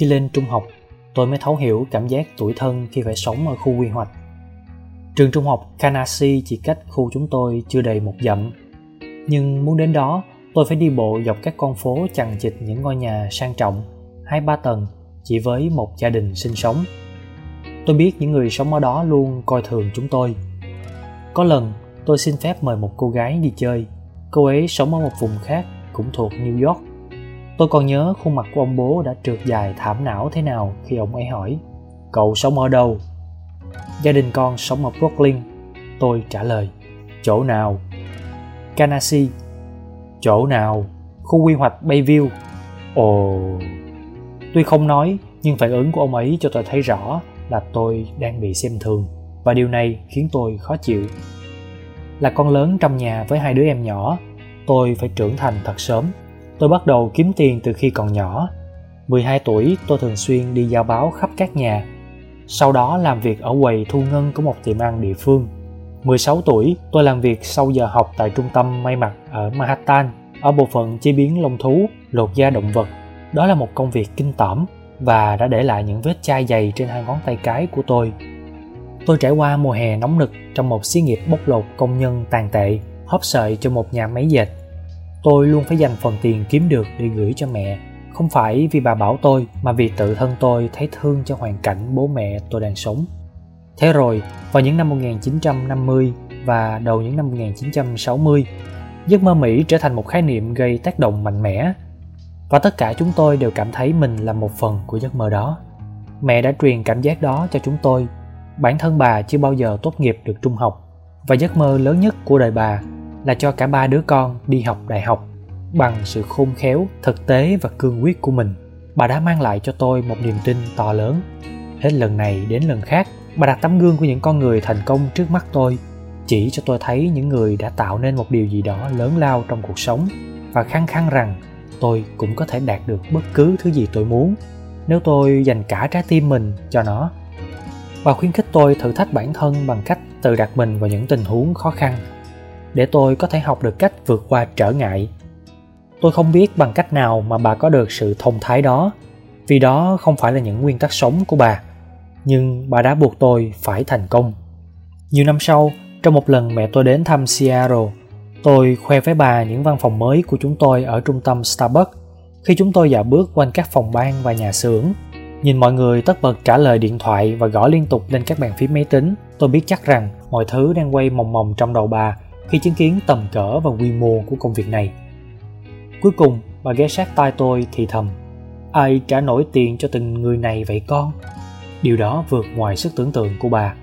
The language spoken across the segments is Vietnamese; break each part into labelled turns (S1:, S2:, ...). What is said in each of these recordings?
S1: Khi lên trung học, tôi mới thấu hiểu cảm giác tuổi thân khi phải sống ở khu quy hoạch. Trường trung học Kanasi chỉ cách khu chúng tôi chưa đầy một dặm. Nhưng muốn đến đó, tôi phải đi bộ dọc các con phố chằng chịt những ngôi nhà sang trọng, hai ba tầng, chỉ với một gia đình sinh sống. Tôi biết những người sống ở đó luôn coi thường chúng tôi. Có lần, tôi xin phép mời một cô gái đi chơi. Cô ấy sống ở một vùng khác, cũng thuộc New York Tôi còn nhớ khuôn mặt của ông bố đã trượt dài thảm não thế nào khi ông ấy hỏi Cậu sống ở đâu? Gia đình con sống ở Brooklyn. Tôi trả lời Chỗ nào? Canasi. Chỗ nào? Khu quy hoạch Bayview. Ồ... Tuy không nói, nhưng phản ứng của ông ấy cho tôi thấy rõ là tôi đang bị xem thường và điều này khiến tôi khó chịu. Là con lớn trong nhà với hai đứa em nhỏ, tôi phải trưởng thành thật sớm Tôi bắt đầu kiếm tiền từ khi còn nhỏ. 12 tuổi tôi thường xuyên đi giao báo khắp các nhà. Sau đó làm việc ở quầy thu ngân của một tiệm ăn địa phương. 16 tuổi tôi làm việc sau giờ học tại trung tâm may mặc ở Manhattan ở bộ phận chế biến lông thú, lột da động vật. Đó là một công việc kinh tởm và đã để lại những vết chai dày trên hai ngón tay cái của tôi. Tôi trải qua mùa hè nóng nực trong một xí nghiệp bóc lột công nhân tàn tệ, hóp sợi cho một nhà máy dệt tôi luôn phải dành phần tiền kiếm được để gửi cho mẹ không phải vì bà bảo tôi mà vì tự thân tôi thấy thương cho hoàn cảnh bố mẹ tôi đang sống. Thế rồi, vào những năm 1950 và đầu những năm 1960, giấc mơ Mỹ trở thành một khái niệm gây tác động mạnh mẽ. Và tất cả chúng tôi đều cảm thấy mình là một phần của giấc mơ đó. Mẹ đã truyền cảm giác đó cho chúng tôi. Bản thân bà chưa bao giờ tốt nghiệp được trung học và giấc mơ lớn nhất của đời bà là cho cả ba đứa con đi học đại học bằng sự khôn khéo, thực tế và cương quyết của mình. Bà đã mang lại cho tôi một niềm tin to lớn. Hết lần này đến lần khác, bà đặt tấm gương của những con người thành công trước mắt tôi, chỉ cho tôi thấy những người đã tạo nên một điều gì đó lớn lao trong cuộc sống và khăng khăng rằng tôi cũng có thể đạt được bất cứ thứ gì tôi muốn. Nếu tôi dành cả trái tim mình cho nó, bà khuyến khích tôi thử thách bản thân bằng cách tự đặt mình vào những tình huống khó khăn để tôi có thể học được cách vượt qua trở ngại. Tôi không biết bằng cách nào mà bà có được sự thông thái đó, vì đó không phải là những nguyên tắc sống của bà, nhưng bà đã buộc tôi phải thành công. Nhiều năm sau, trong một lần mẹ tôi đến thăm seattle, tôi khoe với bà những văn phòng mới của chúng tôi ở trung tâm starbucks. Khi chúng tôi dạo bước quanh các phòng ban và nhà xưởng, nhìn mọi người tất bật trả lời điện thoại và gõ liên tục lên các bàn phím máy tính, tôi biết chắc rằng mọi thứ đang quay mòng mòng trong đầu bà khi chứng kiến tầm cỡ và quy mô của công việc này. Cuối cùng, bà ghé sát tai tôi thì thầm. Ai trả nổi tiền cho từng người này vậy con? Điều đó vượt ngoài sức tưởng tượng của bà.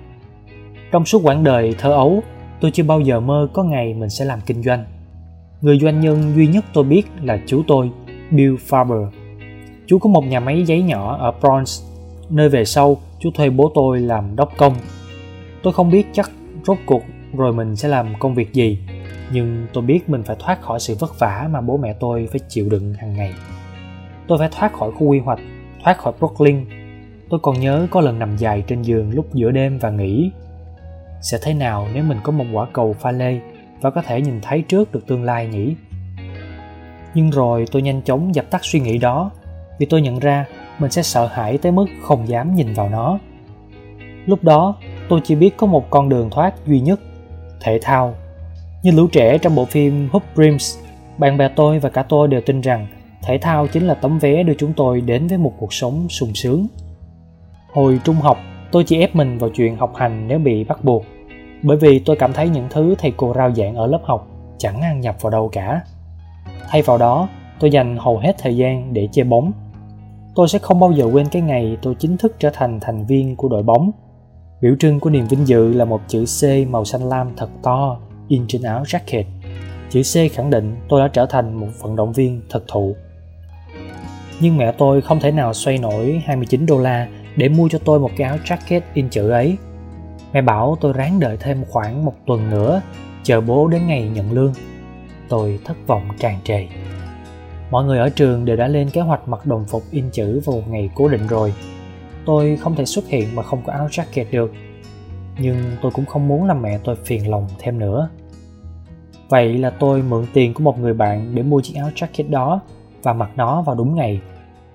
S1: Trong suốt quãng đời thơ ấu, tôi chưa bao giờ mơ có ngày mình sẽ làm kinh doanh. Người doanh nhân duy nhất tôi biết là chú tôi, Bill Farber. Chú có một nhà máy giấy nhỏ ở Bronx, nơi về sau chú thuê bố tôi làm đốc công. Tôi không biết chắc rốt cuộc rồi mình sẽ làm công việc gì? Nhưng tôi biết mình phải thoát khỏi sự vất vả mà bố mẹ tôi phải chịu đựng hàng ngày. Tôi phải thoát khỏi khu quy hoạch, thoát khỏi brooklyn. Tôi còn nhớ có lần nằm dài trên giường lúc giữa đêm và nghĩ sẽ thế nào nếu mình có một quả cầu pha lê và có thể nhìn thấy trước được tương lai nhỉ? Nhưng rồi tôi nhanh chóng dập tắt suy nghĩ đó, vì tôi nhận ra mình sẽ sợ hãi tới mức không dám nhìn vào nó. Lúc đó, tôi chỉ biết có một con đường thoát duy nhất thể thao. Như lũ trẻ trong bộ phim Hoop Dreams, bạn bè tôi và cả tôi đều tin rằng thể thao chính là tấm vé đưa chúng tôi đến với một cuộc sống sung sướng. Hồi trung học, tôi chỉ ép mình vào chuyện học hành nếu bị bắt buộc, bởi vì tôi cảm thấy những thứ thầy cô rao giảng ở lớp học chẳng ăn nhập vào đâu cả. Thay vào đó, tôi dành hầu hết thời gian để chơi bóng. Tôi sẽ không bao giờ quên cái ngày tôi chính thức trở thành thành viên của đội bóng Biểu trưng của niềm vinh dự là một chữ C màu xanh lam thật to in trên áo jacket. Chữ C khẳng định tôi đã trở thành một vận động viên thực thụ. Nhưng mẹ tôi không thể nào xoay nổi 29 đô la để mua cho tôi một cái áo jacket in chữ ấy. Mẹ bảo tôi ráng đợi thêm khoảng một tuần nữa, chờ bố đến ngày nhận lương. Tôi thất vọng tràn trề. Mọi người ở trường đều đã lên kế hoạch mặc đồng phục in chữ vào một ngày cố định rồi, tôi không thể xuất hiện mà không có áo jacket được nhưng tôi cũng không muốn làm mẹ tôi phiền lòng thêm nữa vậy là tôi mượn tiền của một người bạn để mua chiếc áo jacket đó và mặc nó vào đúng ngày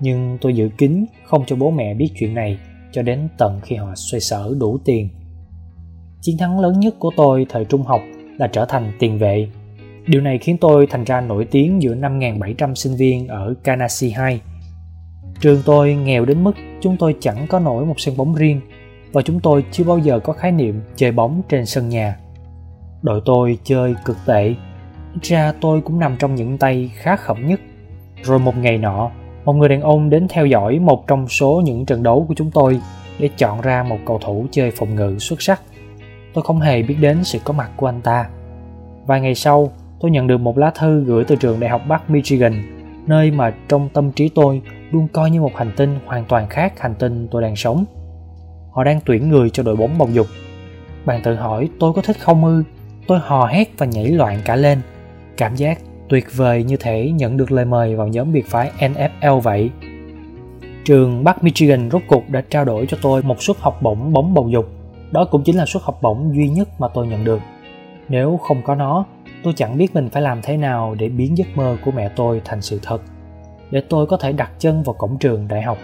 S1: nhưng tôi giữ kín, không cho bố mẹ biết chuyện này, cho đến tận khi họ xoay sở đủ tiền. Chiến thắng lớn nhất của tôi thời trung học là trở thành tiền vệ. Điều này khiến tôi thành ra nổi tiếng giữa 5.700 sinh viên ở Kanasi 2. Trường tôi nghèo đến mức chúng tôi chẳng có nổi một sân bóng riêng và chúng tôi chưa bao giờ có khái niệm chơi bóng trên sân nhà. Đội tôi chơi cực tệ, ít ra tôi cũng nằm trong những tay khá khẩm nhất. Rồi một ngày nọ, một người đàn ông đến theo dõi một trong số những trận đấu của chúng tôi để chọn ra một cầu thủ chơi phòng ngự xuất sắc. Tôi không hề biết đến sự có mặt của anh ta. Vài ngày sau, tôi nhận được một lá thư gửi từ trường Đại học Bắc Michigan, nơi mà trong tâm trí tôi luôn coi như một hành tinh hoàn toàn khác hành tinh tôi đang sống. Họ đang tuyển người cho đội bóng bầu dục. Bạn tự hỏi tôi có thích không ư? Tôi hò hét và nhảy loạn cả lên. Cảm giác tuyệt vời như thể nhận được lời mời vào nhóm biệt phái NFL vậy. Trường Bắc Michigan rốt cuộc đã trao đổi cho tôi một suất học bổng bóng bầu dục. Đó cũng chính là suất học bổng duy nhất mà tôi nhận được. Nếu không có nó, tôi chẳng biết mình phải làm thế nào để biến giấc mơ của mẹ tôi thành sự thật. Để tôi có thể đặt chân vào cổng trường đại học.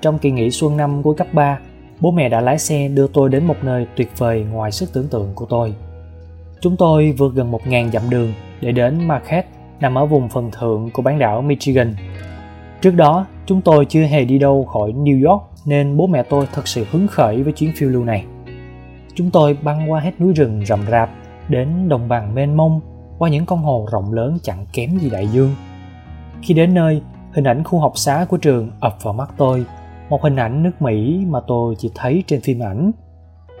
S1: Trong kỳ nghỉ xuân năm cuối cấp 3, bố mẹ đã lái xe đưa tôi đến một nơi tuyệt vời ngoài sức tưởng tượng của tôi. Chúng tôi vượt gần 1.000 dặm đường để đến Marquette nằm ở vùng phần thượng của bán đảo Michigan. Trước đó, chúng tôi chưa hề đi đâu khỏi New York nên bố mẹ tôi thật sự hứng khởi với chuyến phiêu lưu này. Chúng tôi băng qua hết núi rừng rậm rạp, đến đồng bằng mênh mông, qua những con hồ rộng lớn chẳng kém gì đại dương. Khi đến nơi, hình ảnh khu học xá của trường ập vào mắt tôi, một hình ảnh nước Mỹ mà tôi chỉ thấy trên phim ảnh,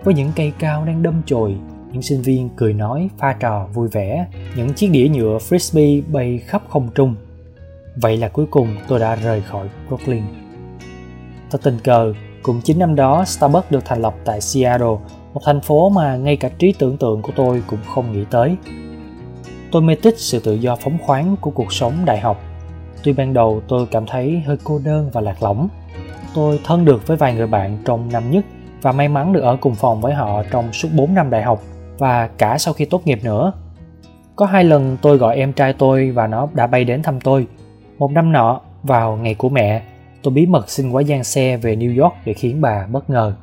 S1: với những cây cao đang đâm chồi những sinh viên cười nói pha trò vui vẻ những chiếc đĩa nhựa frisbee bay khắp không trung vậy là cuối cùng tôi đã rời khỏi brooklyn thật tình cờ cùng chính năm đó starbucks được thành lập tại seattle một thành phố mà ngay cả trí tưởng tượng của tôi cũng không nghĩ tới tôi mê tích sự tự do phóng khoáng của cuộc sống đại học tuy ban đầu tôi cảm thấy hơi cô đơn và lạc lõng tôi thân được với vài người bạn trong năm nhất và may mắn được ở cùng phòng với họ trong suốt 4 năm đại học và cả sau khi tốt nghiệp nữa. Có hai lần tôi gọi em trai tôi và nó đã bay đến thăm tôi. Một năm nọ, vào ngày của mẹ, tôi bí mật xin quá gian xe về New York để khiến bà bất ngờ.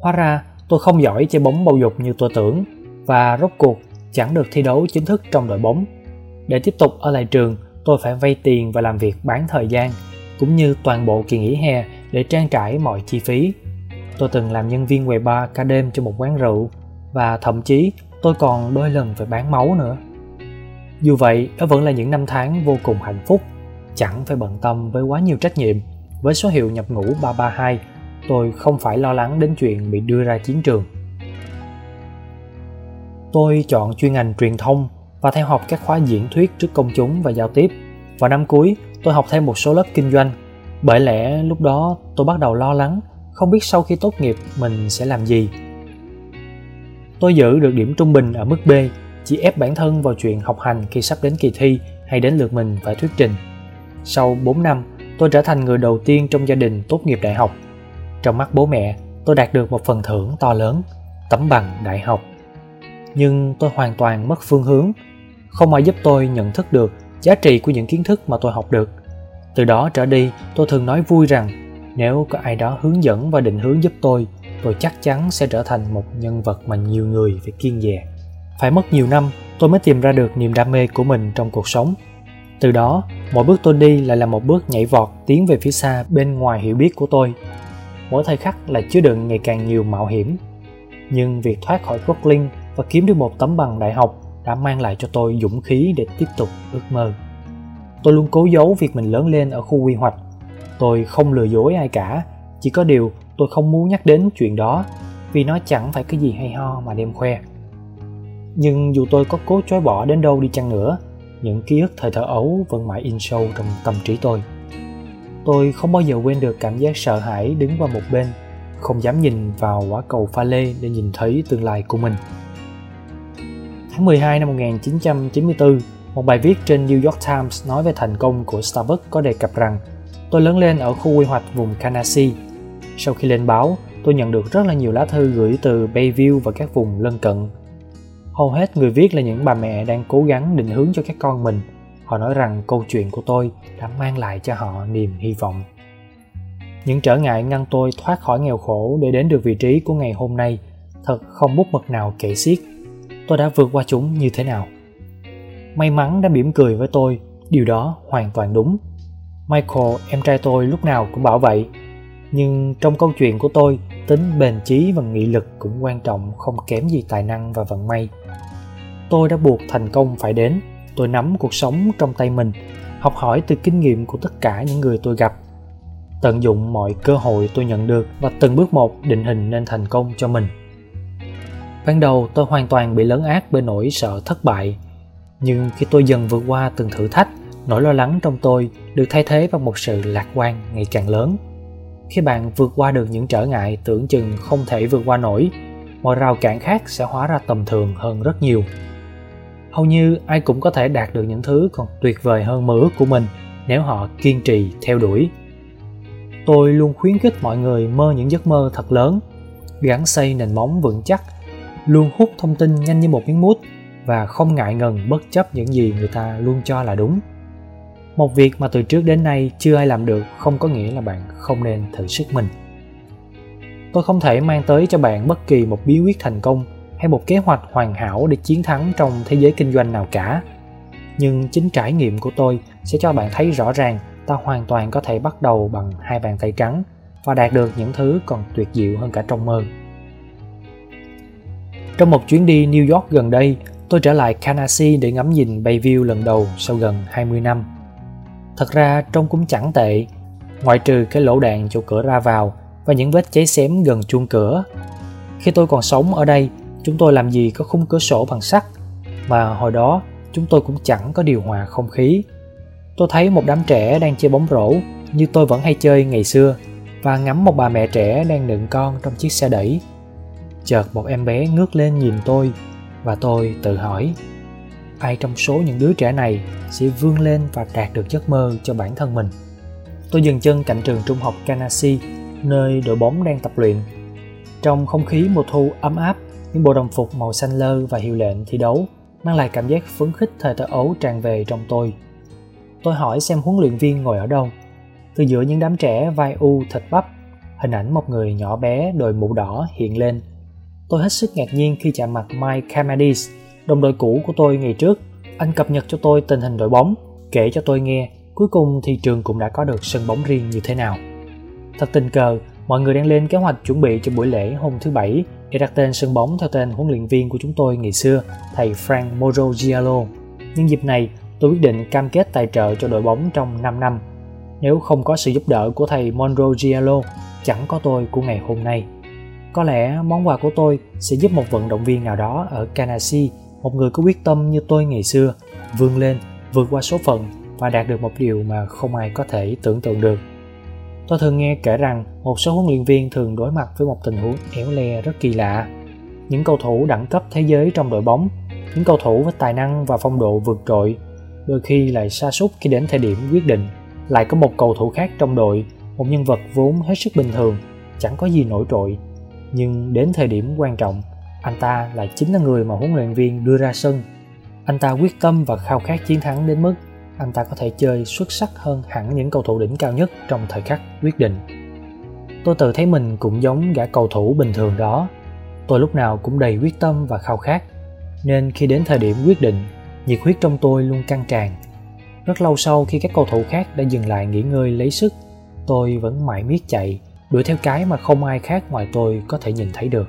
S1: Hóa ra, tôi không giỏi chơi bóng bầu dục như tôi tưởng và rốt cuộc chẳng được thi đấu chính thức trong đội bóng. Để tiếp tục ở lại trường, tôi phải vay tiền và làm việc bán thời gian, cũng như toàn bộ kỳ nghỉ hè để trang trải mọi chi phí. Tôi từng làm nhân viên quầy bar ca đêm cho một quán rượu và thậm chí tôi còn đôi lần phải bán máu nữa. Dù vậy đó vẫn là những năm tháng vô cùng hạnh phúc. Chẳng phải bận tâm với quá nhiều trách nhiệm với số hiệu nhập ngũ 332 tôi không phải lo lắng đến chuyện bị đưa ra chiến trường. Tôi chọn chuyên ngành truyền thông và theo học các khóa diễn thuyết trước công chúng và giao tiếp. Vào năm cuối, tôi học thêm một số lớp kinh doanh. Bởi lẽ lúc đó tôi bắt đầu lo lắng, không biết sau khi tốt nghiệp mình sẽ làm gì. Tôi giữ được điểm trung bình ở mức b, chỉ ép bản thân vào chuyện học hành khi sắp đến kỳ thi hay đến lượt mình phải thuyết trình. Sau 4 năm, tôi trở thành người đầu tiên trong gia đình tốt nghiệp đại học trong mắt bố mẹ, tôi đạt được một phần thưởng to lớn, tấm bằng đại học. Nhưng tôi hoàn toàn mất phương hướng. Không ai giúp tôi nhận thức được giá trị của những kiến thức mà tôi học được. Từ đó trở đi, tôi thường nói vui rằng nếu có ai đó hướng dẫn và định hướng giúp tôi tôi chắc chắn sẽ trở thành một nhân vật mà nhiều người phải kiên dè. Phải mất nhiều năm, tôi mới tìm ra được niềm đam mê của mình trong cuộc sống. Từ đó, mỗi bước tôi đi lại là một bước nhảy vọt tiến về phía xa bên ngoài hiểu biết của tôi mỗi thời khắc là chứa đựng ngày càng nhiều mạo hiểm. Nhưng việc thoát khỏi brooklyn và kiếm được một tấm bằng đại học đã mang lại cho tôi dũng khí để tiếp tục ước mơ. Tôi luôn cố giấu việc mình lớn lên ở khu quy hoạch. Tôi không lừa dối ai cả, chỉ có điều tôi không muốn nhắc đến chuyện đó, vì nó chẳng phải cái gì hay ho mà đem khoe. Nhưng dù tôi có cố chối bỏ đến đâu đi chăng nữa, những ký ức thời thơ ấu vẫn mãi in sâu trong tâm trí tôi tôi không bao giờ quên được cảm giác sợ hãi đứng qua một bên không dám nhìn vào quả cầu pha lê để nhìn thấy tương lai của mình tháng 12 năm 1994 một bài viết trên New York Times nói về thành công của Starbucks có đề cập rằng Tôi lớn lên ở khu quy hoạch vùng Kanasi. Sau khi lên báo, tôi nhận được rất là nhiều lá thư gửi từ Bayview và các vùng lân cận. Hầu hết người viết là những bà mẹ đang cố gắng định hướng cho các con mình họ nói rằng câu chuyện của tôi đã mang lại cho họ niềm hy vọng. Những trở ngại ngăn tôi thoát khỏi nghèo khổ để đến được vị trí của ngày hôm nay thật không bút mực nào kể xiết. Tôi đã vượt qua chúng như thế nào? May mắn đã mỉm cười với tôi, điều đó hoàn toàn đúng. Michael, em trai tôi lúc nào cũng bảo vậy. Nhưng trong câu chuyện của tôi, tính bền chí và nghị lực cũng quan trọng không kém gì tài năng và vận may. Tôi đã buộc thành công phải đến tôi nắm cuộc sống trong tay mình, học hỏi từ kinh nghiệm của tất cả những người tôi gặp. Tận dụng mọi cơ hội tôi nhận được và từng bước một định hình nên thành công cho mình. Ban đầu tôi hoàn toàn bị lớn ác bởi nỗi sợ thất bại, nhưng khi tôi dần vượt qua từng thử thách, nỗi lo lắng trong tôi được thay thế bằng một sự lạc quan ngày càng lớn. Khi bạn vượt qua được những trở ngại tưởng chừng không thể vượt qua nổi, mọi rào cản khác sẽ hóa ra tầm thường hơn rất nhiều hầu như ai cũng có thể đạt được những thứ còn tuyệt vời hơn mơ ước của mình nếu họ kiên trì, theo đuổi. Tôi luôn khuyến khích mọi người mơ những giấc mơ thật lớn gắn xây nền móng vững chắc, luôn hút thông tin nhanh như một miếng mút và không ngại ngần bất chấp những gì người ta luôn cho là đúng. Một việc mà từ trước đến nay chưa ai làm được không có nghĩa là bạn không nên thử sức mình. Tôi không thể mang tới cho bạn bất kỳ một bí quyết thành công hay một kế hoạch hoàn hảo để chiến thắng trong thế giới kinh doanh nào cả nhưng chính trải nghiệm của tôi sẽ cho bạn thấy rõ ràng ta hoàn toàn có thể bắt đầu bằng hai bàn tay trắng và đạt được những thứ còn tuyệt diệu hơn cả trong mơ trong một chuyến đi New York gần đây, tôi trở lại Canarsie để ngắm nhìn Bayview lần đầu sau gần 20 năm. Thật ra trông cũng chẳng tệ, ngoại trừ cái lỗ đạn chỗ cửa ra vào và những vết cháy xém gần chuông cửa. Khi tôi còn sống ở đây, chúng tôi làm gì có khung cửa sổ bằng sắt, mà hồi đó chúng tôi cũng chẳng có điều hòa không khí. Tôi thấy một đám trẻ đang chơi bóng rổ như tôi vẫn hay chơi ngày xưa và ngắm một bà mẹ trẻ đang đựng con trong chiếc xe đẩy. Chợt một em bé ngước lên nhìn tôi và tôi tự hỏi ai trong số những đứa trẻ này sẽ vươn lên và đạt được giấc mơ cho bản thân mình? Tôi dừng chân cạnh trường trung học kanasi nơi đội bóng đang tập luyện. Trong không khí mùa thu ấm áp những bộ đồng phục màu xanh lơ và hiệu lệnh thi đấu mang lại cảm giác phấn khích thời thơ ấu tràn về trong tôi tôi hỏi xem huấn luyện viên ngồi ở đâu từ giữa những đám trẻ vai u thịt bắp hình ảnh một người nhỏ bé đội mũ đỏ hiện lên Tôi hết sức ngạc nhiên khi chạm mặt Mike Camadis, đồng đội cũ của tôi ngày trước. Anh cập nhật cho tôi tình hình đội bóng, kể cho tôi nghe cuối cùng thì trường cũng đã có được sân bóng riêng như thế nào. Thật tình cờ, mọi người đang lên kế hoạch chuẩn bị cho buổi lễ hôm thứ Bảy để đặt tên sân bóng theo tên huấn luyện viên của chúng tôi ngày xưa, thầy Frank Moro Giallo. Nhưng dịp này, tôi quyết định cam kết tài trợ cho đội bóng trong 5 năm. Nếu không có sự giúp đỡ của thầy Monroe Giallo, chẳng có tôi của ngày hôm nay. Có lẽ món quà của tôi sẽ giúp một vận động viên nào đó ở Canasi, một người có quyết tâm như tôi ngày xưa, vươn lên, vượt qua số phận và đạt được một điều mà không ai có thể tưởng tượng được. Tôi thường nghe kể rằng một số huấn luyện viên thường đối mặt với một tình huống éo le rất kỳ lạ. Những cầu thủ đẳng cấp thế giới trong đội bóng, những cầu thủ với tài năng và phong độ vượt trội, đôi khi lại sa sút khi đến thời điểm quyết định. Lại có một cầu thủ khác trong đội, một nhân vật vốn hết sức bình thường, chẳng có gì nổi trội nhưng đến thời điểm quan trọng anh ta lại chính là người mà huấn luyện viên đưa ra sân anh ta quyết tâm và khao khát chiến thắng đến mức anh ta có thể chơi xuất sắc hơn hẳn những cầu thủ đỉnh cao nhất trong thời khắc quyết định. Tôi tự thấy mình cũng giống gã cầu thủ bình thường đó. Tôi lúc nào cũng đầy quyết tâm và khao khát. Nên khi đến thời điểm quyết định, nhiệt huyết trong tôi luôn căng tràn. Rất lâu sau khi các cầu thủ khác đã dừng lại nghỉ ngơi lấy sức, tôi vẫn mãi miết chạy, đuổi theo cái mà không ai khác ngoài tôi có thể nhìn thấy được.